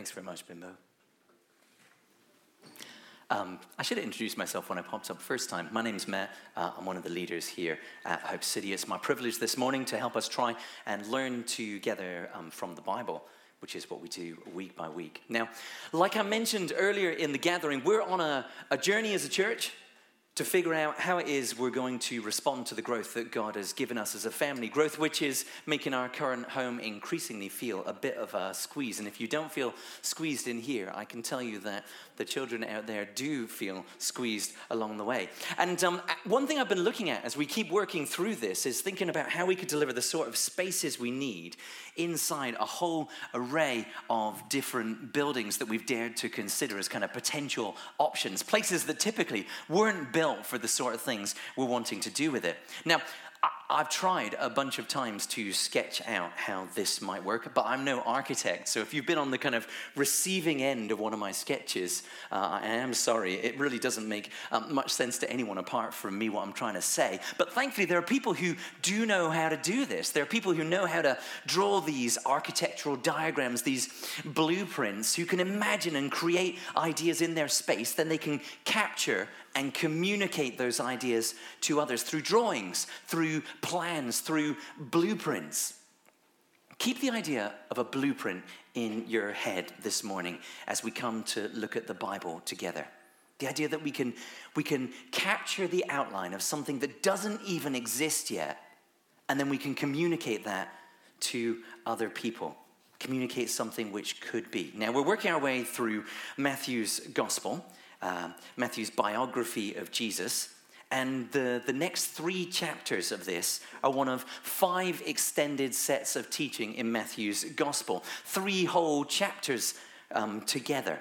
Thanks very much, Bimbo. Um, I should have introduced myself when I popped up first time. My name's Matt. Uh, I'm one of the leaders here at Hope City. It's my privilege this morning to help us try and learn together um, from the Bible, which is what we do week by week. Now, like I mentioned earlier in the gathering, we're on a, a journey as a church to figure out how it is we're going to respond to the growth that God has given us as a family. Growth which is making our current home increasingly feel a bit of a squeeze. And if you don't feel squeezed in here, I can tell you that the children out there do feel squeezed along the way. And um, one thing I've been looking at as we keep working through this is thinking about how we could deliver the sort of spaces we need inside a whole array of different buildings that we've dared to consider as kind of potential options, places that typically weren't built for the sort of things we're wanting to do with it. Now, I've tried a bunch of times to sketch out how this might work, but I'm no architect. So if you've been on the kind of receiving end of one of my sketches, uh, I am sorry. It really doesn't make um, much sense to anyone apart from me what I'm trying to say. But thankfully, there are people who do know how to do this. There are people who know how to draw these architectural diagrams, these blueprints, who can imagine and create ideas in their space. Then they can capture and communicate those ideas to others through drawings, through plans, through blueprints. Keep the idea of a blueprint in your head this morning as we come to look at the Bible together. The idea that we can, we can capture the outline of something that doesn't even exist yet, and then we can communicate that to other people. Communicate something which could be. Now, we're working our way through Matthew's gospel uh, Matthew's biography of Jesus. And the, the next three chapters of this are one of five extended sets of teaching in Matthew's gospel, three whole chapters um, together.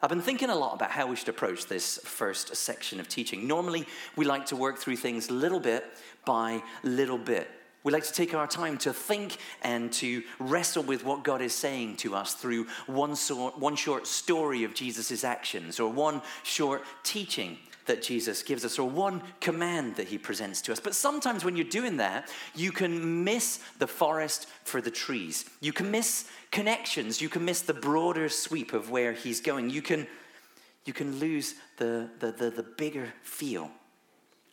I've been thinking a lot about how we should approach this first section of teaching. Normally, we like to work through things little bit by little bit. We like to take our time to think and to wrestle with what God is saying to us through one, sort, one short story of Jesus' actions or one short teaching that Jesus gives us or one command that he presents to us. But sometimes when you're doing that, you can miss the forest for the trees. You can miss connections. You can miss the broader sweep of where he's going. You can, you can lose the, the, the, the bigger feel.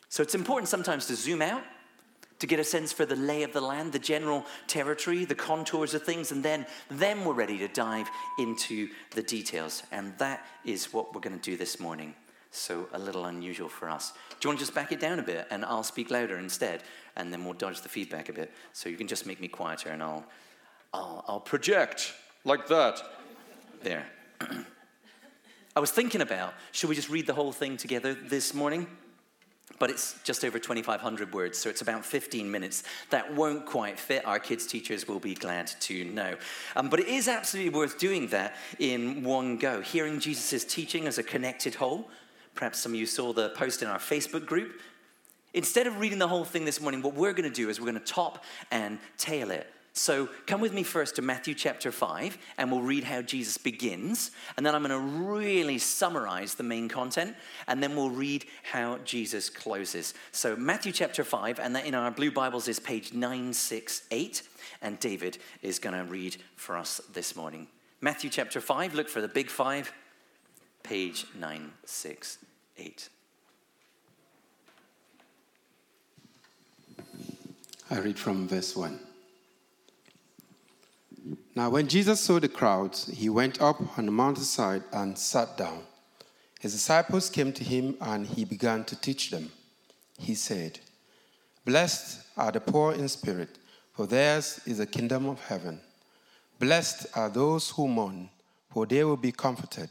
So it's important sometimes to zoom out to get a sense for the lay of the land, the general territory, the contours of things, and then, then we're ready to dive into the details. And that is what we're going to do this morning. So, a little unusual for us. Do you want to just back it down a bit and I'll speak louder instead? And then we'll dodge the feedback a bit. So, you can just make me quieter and I'll, I'll, I'll project like that. There. I was thinking about should we just read the whole thing together this morning? but it's just over 2,500 words, so it's about 15 minutes. That won't quite fit. Our kids' teachers will be glad to know. Um, but it is absolutely worth doing that in one go. Hearing Jesus' teaching as a connected whole. Perhaps some of you saw the post in our Facebook group. Instead of reading the whole thing this morning, what we're going to do is we're going to top and tail it. So come with me first to Matthew chapter 5, and we'll read how Jesus begins. And then I'm going to really summarize the main content, and then we'll read how Jesus closes. So, Matthew chapter 5, and that in our blue Bibles is page 968, and David is going to read for us this morning. Matthew chapter 5, look for the big five, page 968. I read from verse 1. Now, when Jesus saw the crowds, he went up on the mountainside and sat down. His disciples came to him, and he began to teach them. He said, Blessed are the poor in spirit, for theirs is the kingdom of heaven. Blessed are those who mourn, for they will be comforted.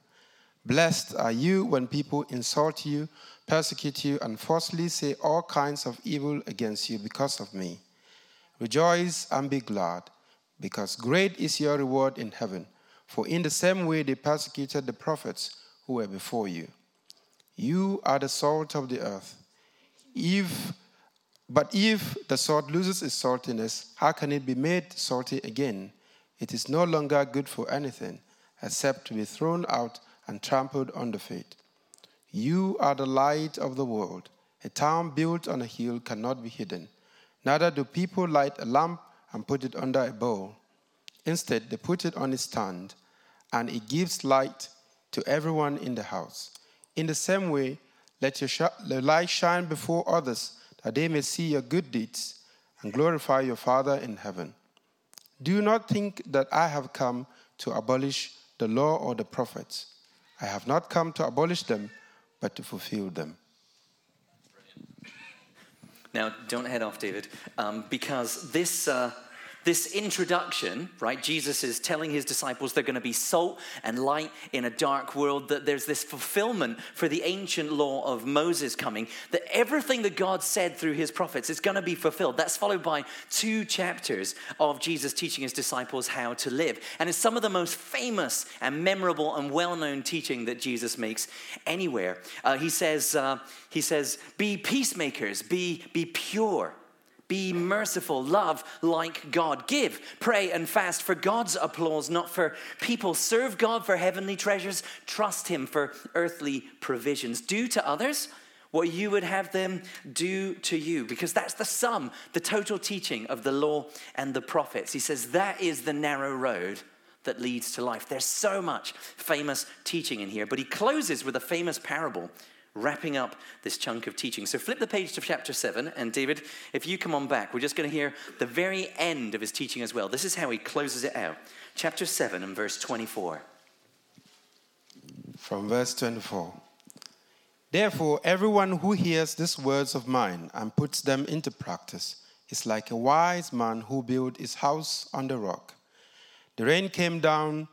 Blessed are you when people insult you, persecute you, and falsely say all kinds of evil against you because of me. Rejoice and be glad because great is your reward in heaven. For in the same way they persecuted the prophets who were before you. You are the salt of the earth. If, but if the salt loses its saltiness, how can it be made salty again? It is no longer good for anything except to be thrown out and trampled underfoot. You are the light of the world. A town built on a hill cannot be hidden. Neither do people light a lamp and put it under a bowl. Instead, they put it on a stand, and it gives light to everyone in the house. In the same way, let your, sh- light shine before others, that they may see your good deeds and glorify your Father in heaven. Do not think that I have come to abolish the law or the prophets. I have not come to abolish them, but to fulfill them. Now, don't head off, David, um, because this. Uh, this introduction, right? Jesus is telling his disciples they're going to be salt and light in a dark world, that there's this fulfillment for the ancient law of Moses coming, that everything that God said through his prophets is going to be fulfilled. That's followed by two chapters of Jesus teaching his disciples how to live. And it's some of the most famous and memorable and well known teaching that Jesus makes anywhere. Uh, he, says, uh, he says, Be peacemakers, be, be pure. Be merciful, love like God. Give, pray, and fast for God's applause, not for people. Serve God for heavenly treasures. Trust Him for earthly provisions. Do to others what you would have them do to you, because that's the sum, the total teaching of the law and the prophets. He says that is the narrow road that leads to life. There's so much famous teaching in here, but he closes with a famous parable wrapping up this chunk of teaching. So flip the page to chapter 7, and David, if you come on back, we're just going to hear the very end of his teaching as well. This is how he closes it out. Chapter 7 and verse 24. From verse 24. Therefore, everyone who hears these words of mine and puts them into practice is like a wise man who built his house on the rock. The rain came down,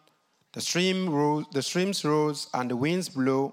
the, stream rose, the streams rose, and the winds blew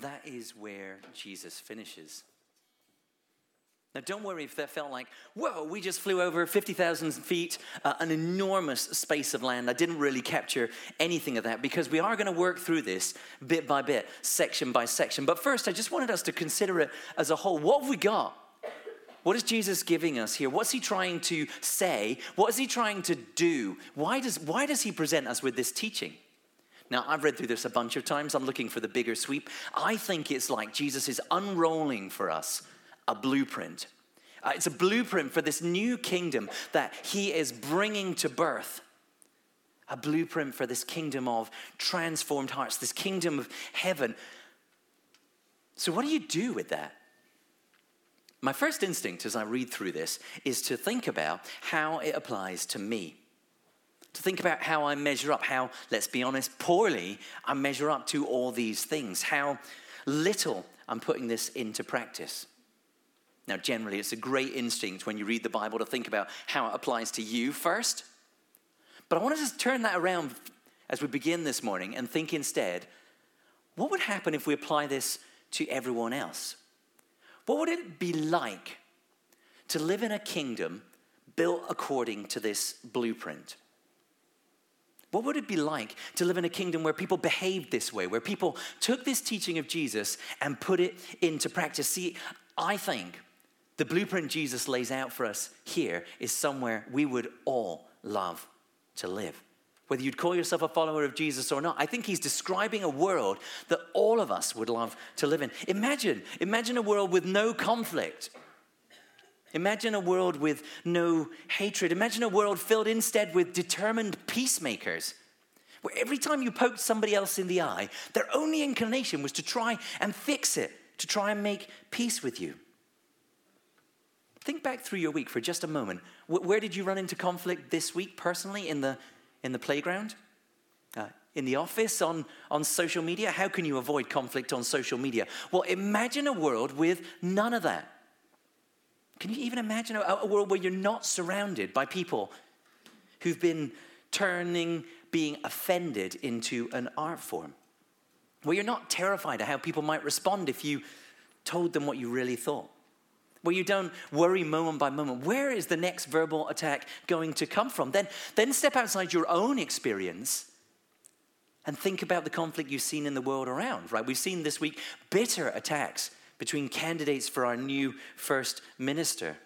That is where Jesus finishes. Now, don't worry if that felt like, whoa, we just flew over 50,000 feet, uh, an enormous space of land. I didn't really capture anything of that because we are going to work through this bit by bit, section by section. But first, I just wanted us to consider it as a whole. What have we got? What is Jesus giving us here? What's he trying to say? What is he trying to do? Why does, why does he present us with this teaching? Now, I've read through this a bunch of times. I'm looking for the bigger sweep. I think it's like Jesus is unrolling for us a blueprint. Uh, it's a blueprint for this new kingdom that he is bringing to birth. A blueprint for this kingdom of transformed hearts, this kingdom of heaven. So, what do you do with that? My first instinct as I read through this is to think about how it applies to me to think about how I measure up, how, let's be honest, poorly I measure up to all these things, how little I'm putting this into practice. Now, generally, it's a great instinct when you read the Bible to think about how it applies to you first. But I want to just turn that around as we begin this morning and think instead what would happen if we apply this to everyone else? What would it be like to live in a kingdom built according to this blueprint? What would it be like to live in a kingdom where people behaved this way, where people took this teaching of Jesus and put it into practice? See, I think the blueprint Jesus lays out for us here is somewhere we would all love to live. Whether you'd call yourself a follower of Jesus or not, I think he's describing a world that all of us would love to live in. Imagine, imagine a world with no conflict Imagine a world with no hatred. Imagine a world filled instead with determined peacemakers, where every time you poked somebody else in the eye, their only inclination was to try and fix it, to try and make peace with you. Think back through your week for just a moment. Where did you run into conflict this week personally in the, in the playground? Uh, in the office, on, on social media? How can you avoid conflict on social media? Well, imagine a world with none of that. Can you even imagine a, a world where you're not surrounded by people who've been turning being offended into an art form? Where you're not terrified of how people might respond if you told them what you really thought? Where you don't worry moment by moment, where is the next verbal attack going to come from? Then, then step outside your own experience and think about the conflict you've seen in the world around, right? We've seen this week bitter attacks between candidates for our new first minister.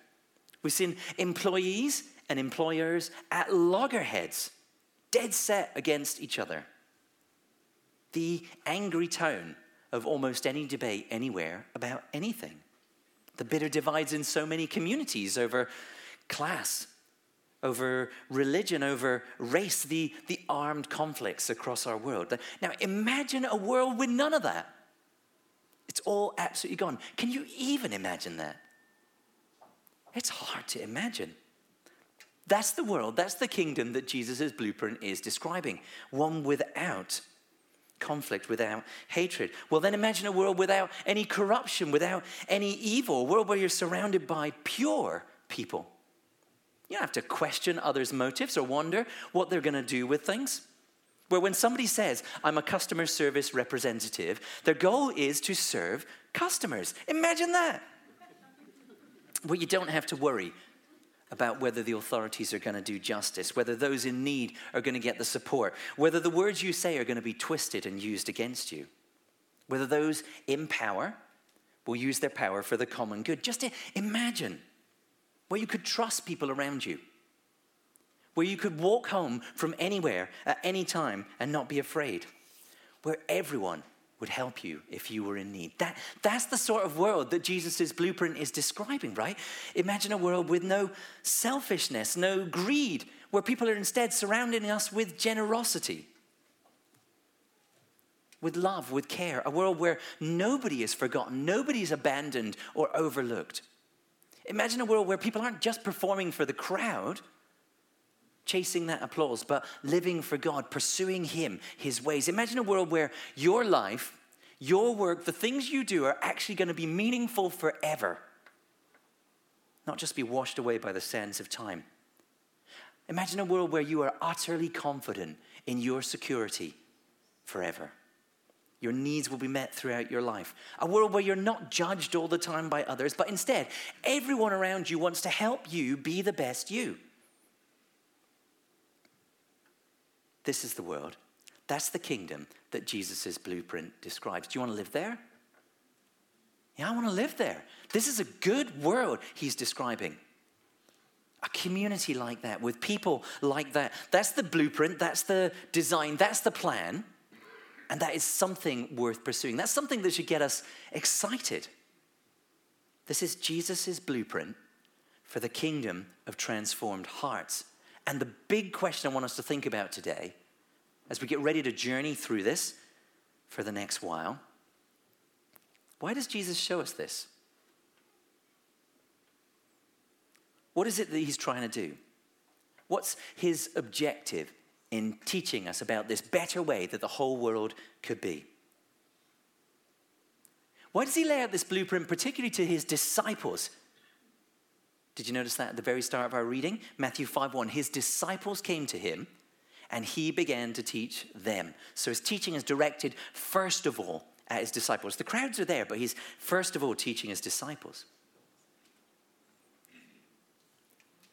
We've seen employees and employers at loggerheads, dead set against each other. The angry tone of almost any debate anywhere about anything. The bitter divides in so many communities over class, over religion, over race, the, the armed conflicts across our world. Now, imagine a world with none of that. It's all absolutely gone. Can you even imagine that? It's hard to imagine. That's the world, that's the kingdom that Jesus' blueprint is describing one without conflict, without hatred. Well, then imagine a world without any corruption, without any evil, a world where you're surrounded by pure people you don't have to question others' motives or wonder what they're going to do with things. Where when somebody says, I'm a customer service representative, their goal is to serve customers. Imagine that. Where you don't have to worry about whether the authorities are going to do justice, whether those in need are going to get the support, whether the words you say are going to be twisted and used against you, whether those in power will use their power for the common good. Just imagine where you could trust people around you, where you could walk home from anywhere at any time and not be afraid, where everyone would help you if you were in need. That, that's the sort of world that Jesus' blueprint is describing, right? Imagine a world with no selfishness, no greed, where people are instead surrounding us with generosity, with love, with care. A world where nobody is forgotten, nobody is abandoned or overlooked. Imagine a world where people aren't just performing for the crowd, chasing that applause, but living for God, pursuing Him, His ways. Imagine a world where your life, your work, the things you do are actually going to be meaningful forever, not just be washed away by the sands of time. Imagine a world where you are utterly confident in your security forever. Your needs will be met throughout your life. A world where you're not judged all the time by others, but instead, everyone around you wants to help you be the best you. This is the world. That's the kingdom that Jesus' blueprint describes. Do you want to live there? Yeah, I want to live there. This is a good world he's describing. A community like that, with people like that. That's the blueprint, that's the design, that's the plan. And that is something worth pursuing. That's something that should get us excited. This is Jesus' blueprint for the kingdom of transformed hearts. And the big question I want us to think about today, as we get ready to journey through this for the next while, why does Jesus show us this? What is it that he's trying to do? What's his objective in teaching us about this better way that the whole world could be. Why does he lay out this blueprint, particularly to his disciples? Did you notice that at the very start of our reading? Matthew 5 1. His disciples came to him and he began to teach them. So his teaching is directed first of all at his disciples. The crowds are there, but he's first of all teaching his disciples.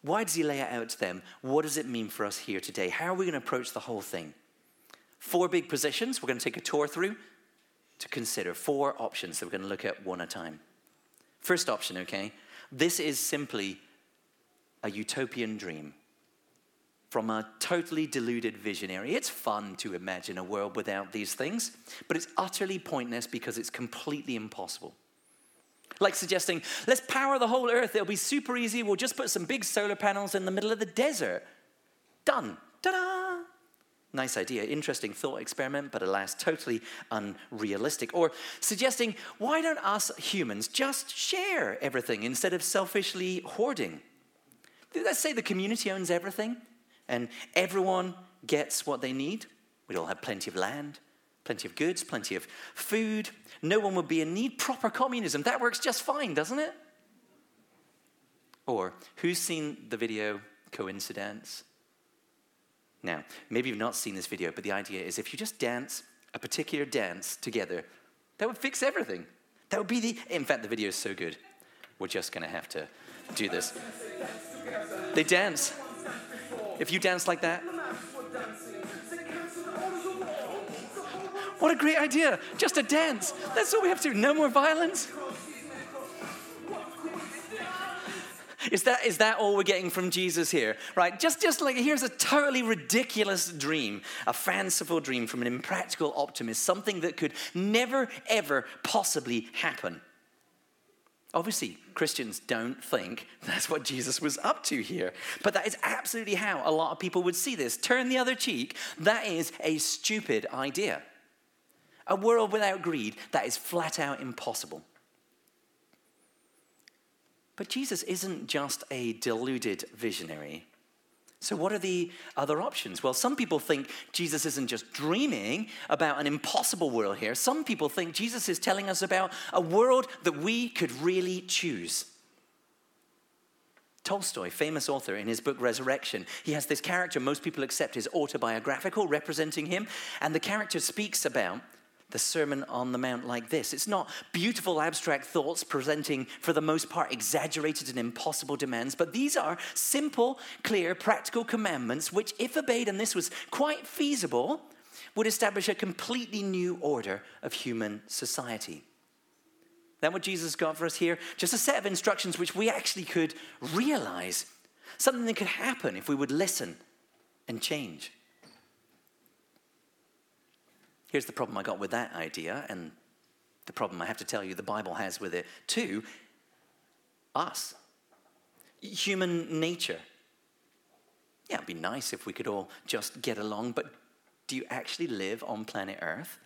Why does he lay it out to them? What does it mean for us here today? How are we going to approach the whole thing? Four big positions we're going to take a tour through to consider. Four options that we're going to look at one at a time. First option, okay? This is simply a utopian dream from a totally deluded visionary. It's fun to imagine a world without these things, but it's utterly pointless because it's completely impossible. Like suggesting, let's power the whole earth, it'll be super easy, we'll just put some big solar panels in the middle of the desert. Done. Ta da! Nice idea, interesting thought experiment, but alas, totally unrealistic. Or suggesting, why don't us humans just share everything instead of selfishly hoarding? Let's say the community owns everything and everyone gets what they need We'd all have plenty of land, plenty of goods, plenty of food. No one would be in need. Proper communism. That works just fine, doesn't it? Or, who's seen the video Coincidance? Now, maybe you've not seen this video, but the idea is if you just dance a particular dance together, that would fix everything. That would be the. In fact, the video is so good, we're just going to have to do this. They dance. If you dance like that, what a great idea! Just a dance. That's all we have to do. No more violence. Is that, is that all we're getting from Jesus here? Right? Just, just like here's a totally ridiculous dream, a fanciful dream from an impractical optimist, something that could never, ever possibly happen. Obviously, Christians don't think that's what Jesus was up to here. But that is absolutely how a lot of people would see this. Turn the other cheek. That is a stupid idea. A world without greed, that is flat out impossible. But Jesus isn't just a deluded visionary. So, what are the other options? Well, some people think Jesus isn't just dreaming about an impossible world here. Some people think Jesus is telling us about a world that we could really choose. Tolstoy, famous author, in his book Resurrection, he has this character most people accept is autobiographical, representing him, and the character speaks about the Sermon on the Mount like this. It's not beautiful abstract thoughts presenting, for the most part, exaggerated and impossible demands, but these are simple, clear, practical commandments which, if obeyed, and this was quite feasible, would establish a completely new order of human society. That what Jesus got for us here? Just a set of instructions which we actually could realize. Something that could happen if we would listen and change. Here's the problem I got with that idea, and the problem I have to tell you the Bible has with it too us. Human nature. Yeah, it'd be nice if we could all just get along, but do you actually live on planet Earth?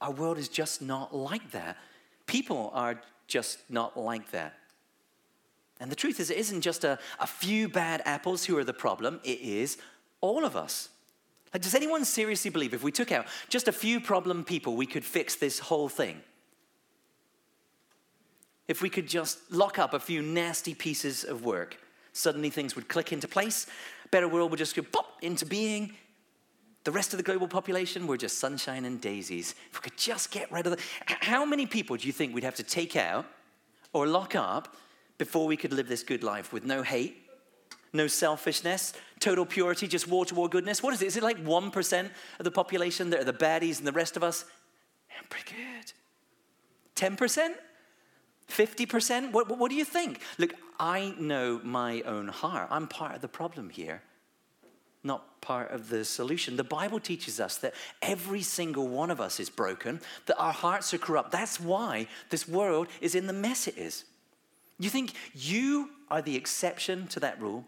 Our world is just not like that. People are just not like that. And the truth is, it isn't just a, a few bad apples who are the problem, it is all of us. Like, does anyone seriously believe if we took out just a few problem people, we could fix this whole thing? If we could just lock up a few nasty pieces of work, suddenly things would click into place. Better world would just go pop into being. The rest of the global population were just sunshine and daisies. If we could just get rid of the. How many people do you think we'd have to take out or lock up before we could live this good life with no hate, no selfishness, total purity, just war to wall goodness. What is it? Is it like 1% of the population that are the baddies and the rest of us? Yeah, pretty good. 10%? 50%? What, what do you think? Look, I know my own heart. I'm part of the problem here, not part of the solution. The Bible teaches us that every single one of us is broken, that our hearts are corrupt. That's why this world is in the mess it is. You think you are the exception to that rule?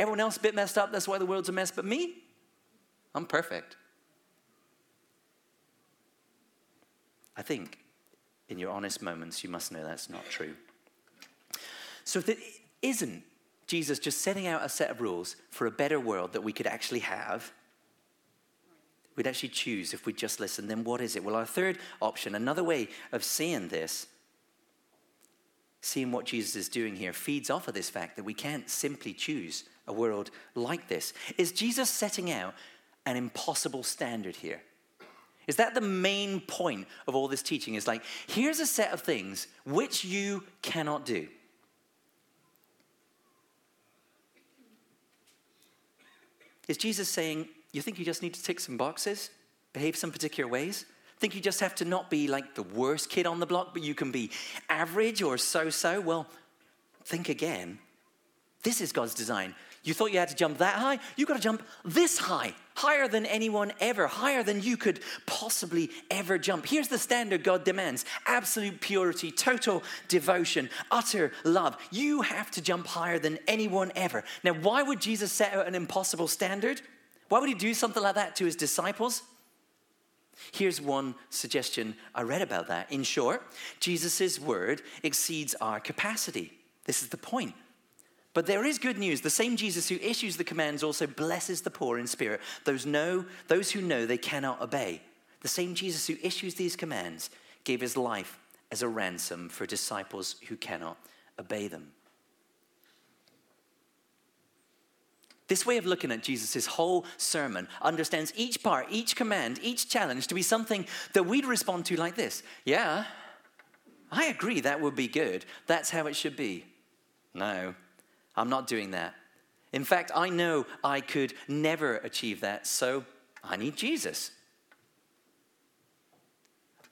Everyone else a bit messed up, that's why the world's a mess, but me? I'm perfect. I think in your honest moments, you must know that's not true. So if it isn't Jesus just setting out a set of rules for a better world that we could actually have, we'd actually choose if we just listen, then what is it? Well, our third option, another way of seeing this, seeing what Jesus is doing here, feeds off of this fact that we can't simply choose a world like this? Is Jesus setting out an impossible standard here? Is that the main point of all this teaching? Is like, here's a set of things which you cannot do. Is Jesus saying, you think you just need to tick some boxes, behave some particular ways? Think you just have to not be like the worst kid on the block, but you can be average or so so? Well, think again. This is God's design. You thought you had to jump that high? You've got to jump this high, higher than anyone ever, higher than you could possibly ever jump. Here's the standard God demands absolute purity, total devotion, utter love. You have to jump higher than anyone ever. Now, why would Jesus set out an impossible standard? Why would he do something like that to his disciples? Here's one suggestion I read about that. In short, Jesus' word exceeds our capacity. This is the point. But there is good news. The same Jesus who issues the commands also blesses the poor in spirit, those, know, those who know they cannot obey. The same Jesus who issues these commands gave his life as a ransom for disciples who cannot obey them. This way of looking at Jesus' whole sermon understands each part, each command, each challenge to be something that we'd respond to like this Yeah, I agree, that would be good. That's how it should be. No, I'm not doing that. In fact, I know I could never achieve that, so I need Jesus.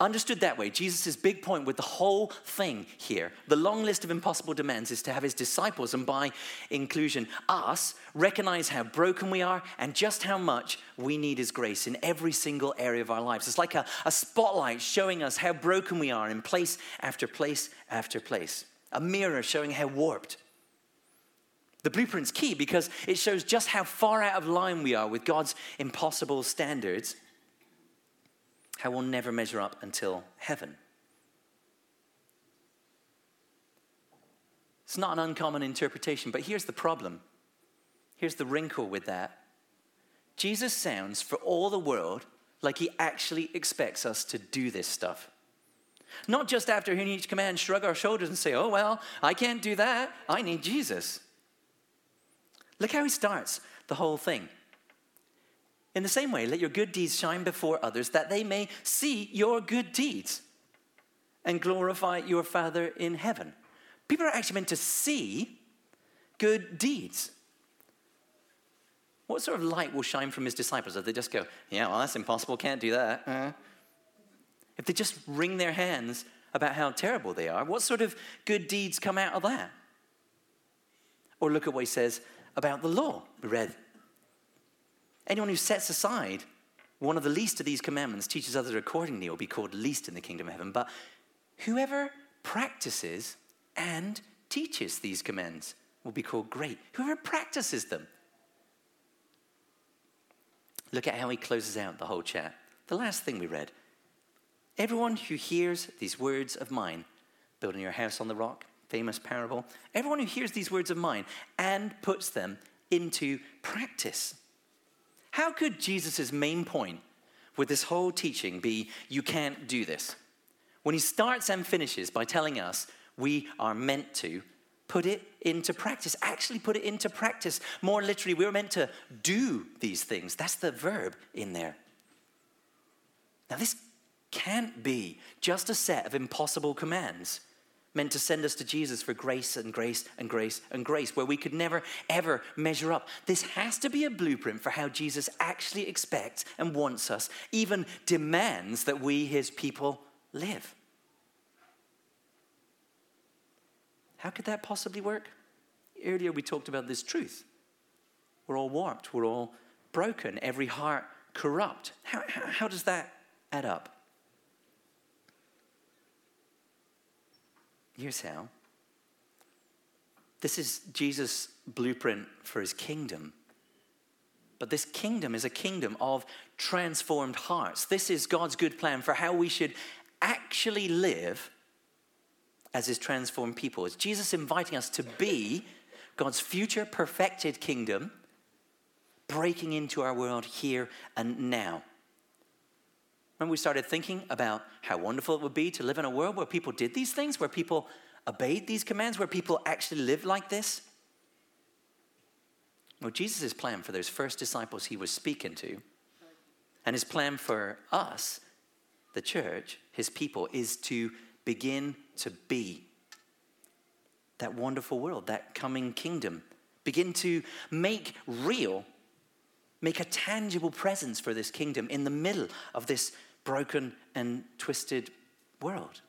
Understood that way, Jesus' big point with the whole thing here, the long list of impossible demands, is to have his disciples, and by inclusion, us, recognize how broken we are and just how much we need his grace in every single area of our lives. It's like a, a spotlight showing us how broken we are in place after place after place, a mirror showing how warped. The blueprint's key because it shows just how far out of line we are with God's impossible standards how we'll never measure up until heaven. It's not an uncommon interpretation, but here's the problem. Here's the wrinkle with that. Jesus sounds, for all the world, like he actually expects us to do this stuff. Not just after hearing each command, shrug our shoulders and say, oh, well, I can't do that. I need Jesus. Look how he starts the whole thing. In the same way, let your good deeds shine before others that they may see your good deeds and glorify your Father in heaven. People are actually meant to see good deeds. What sort of light will shine from his disciples if they just go, Yeah, well, that's impossible, can't do that? Uh. If they just wring their hands about how terrible they are, what sort of good deeds come out of that? Or look at what he says about the law. We read Anyone who sets aside one of the least of these commandments teaches others accordingly will be called least in the kingdom of heaven. But whoever practices and teaches these commands will be called great. Whoever practices them. Look at how he closes out the whole chat. The last thing we read. Everyone who hears these words of mine, building your house on the rock, famous parable, everyone who hears these words of mine and puts them into practice how could Jesus' main point with this whole teaching be, you can't do this? When he starts and finishes by telling us we are meant to put it into practice, actually put it into practice. More literally, we're meant to do these things. That's the verb in there. Now, this can't be just a set of impossible commands meant to send us to Jesus for grace and grace and grace and grace, where we could never, ever measure up. This has to be a blueprint for how Jesus actually expects and wants us, even demands that we, his people, live. How could that possibly work? Earlier, we talked about this truth. We're all warped, we're all broken, every heart corrupt. How, how, how does that add up? Here's how. This is Jesus' blueprint for his kingdom. But this kingdom is a kingdom of transformed hearts. This is God's good plan for how we should actually live as his transformed people. It's Jesus inviting us to be God's future perfected kingdom breaking into our world here and now. When we started thinking about how wonderful it would be to live in a world where people did these things, where people obeyed these commands, where people actually lived like this? Well, Jesus' plan for those first disciples he was speaking to, and his plan for us, the church, his people, is to begin to be that wonderful world, that coming kingdom. Begin to make real, make a tangible presence for this kingdom in the middle of this broken and twisted world.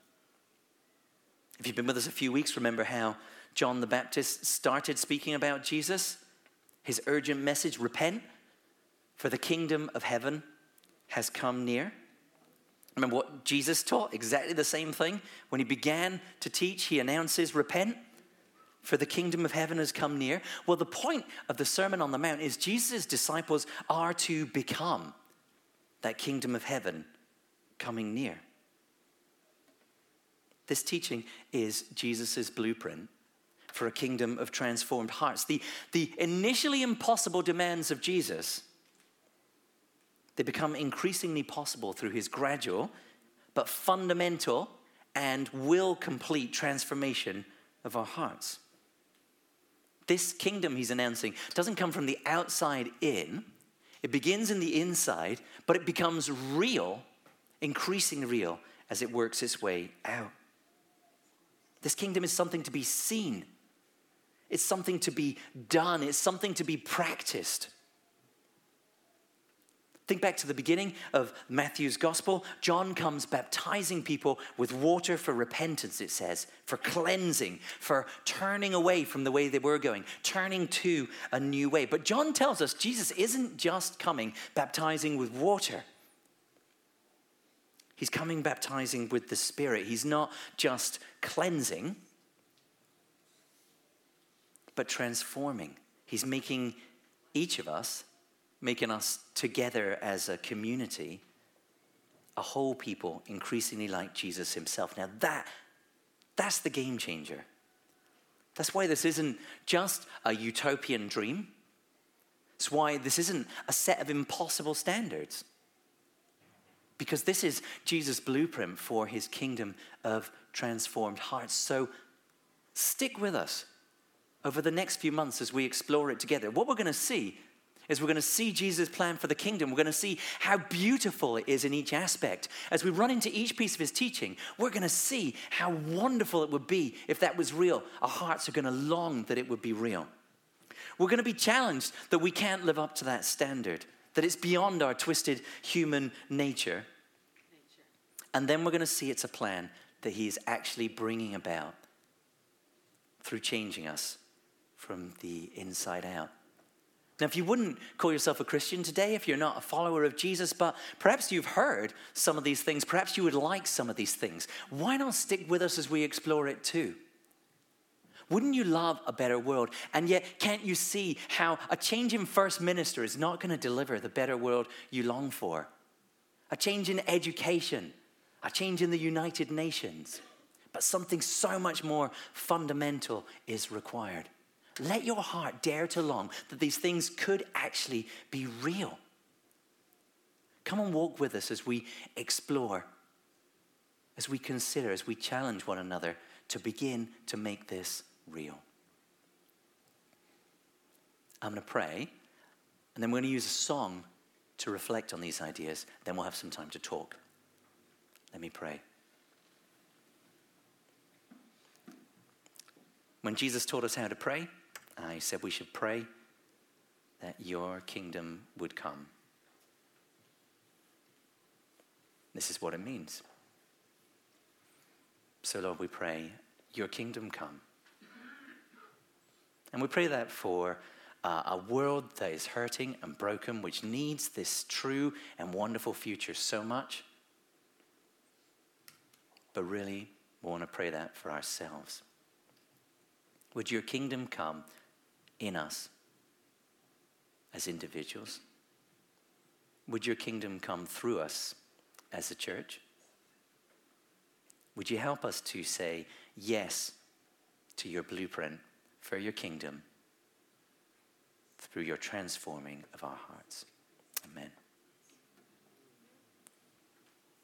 If you've been with us a few weeks, remember how John the Baptist started speaking about Jesus? His urgent message repent, for the kingdom of heaven has come near. Remember what Jesus taught? Exactly the same thing. When he began to teach, he announces, Repent, for the kingdom of heaven has come near. Well, the point of the Sermon on the Mount is Jesus' disciples are to become that kingdom of heaven coming near. This teaching is Jesus' blueprint for a kingdom of transformed hearts. The, the initially impossible demands of Jesus, they become increasingly possible through his gradual but fundamental and will complete transformation of our hearts. This kingdom he's announcing doesn't come from the outside in, it begins in the inside, but it becomes real, increasingly real, as it works its way out. This kingdom is something to be seen, it's something to be done, it's something to be practiced. Think back to the beginning of Matthew's gospel. John comes baptizing people with water for repentance, it says, for cleansing, for turning away from the way they were going, turning to a new way. But John tells us Jesus isn't just coming baptizing with water. He's coming baptizing with the Spirit. He's not just cleansing, but transforming. He's making each of us making us together as a community, a whole people increasingly like Jesus himself. Now that that's the game changer. That's why this isn't just a utopian dream. It's why this isn't a set of impossible standards. Because this is Jesus' blueprint for his kingdom of transformed hearts. So stick with us over the next few months as we explore it together. What we're going to see is we're going to see Jesus' plan for the kingdom. We're going to see how beautiful it is in each aspect. As we run into each piece of his teaching, we're going to see how wonderful it would be if that was real. Our hearts are going to long that it would be real. We're going to be challenged that we can't live up to that standard, that it's beyond our twisted human nature. And then we're going to see it's a plan that he is actually bringing about through changing us from the inside out. Now, if you wouldn't call yourself a Christian today, if you're not a follower of Jesus, but perhaps you've heard some of these things, perhaps you would like some of these things, why not stick with us as we explore it too? Wouldn't you love a better world? And yet, can't you see how a change in first minister is not going to deliver the better world you long for? A change in education, a change in the United Nations, but something so much more fundamental is required. Let your heart dare to long that these things could actually be real. Come and walk with us as we explore, as we consider, as we challenge one another to begin to make this real. I'm going to pray, and then we're going to use a song to reflect on these ideas. Then we'll have some time to talk. Let me pray. When Jesus taught us how to pray, I said we should pray that your kingdom would come. This is what it means. So, Lord, we pray, your kingdom come. And we pray that for uh, a world that is hurting and broken, which needs this true and wonderful future so much. But really, we want to pray that for ourselves. Would your kingdom come in us as individuals? Would your kingdom come through us as a church? Would you help us to say yes to your blueprint for your kingdom through your transforming of our hearts? Amen.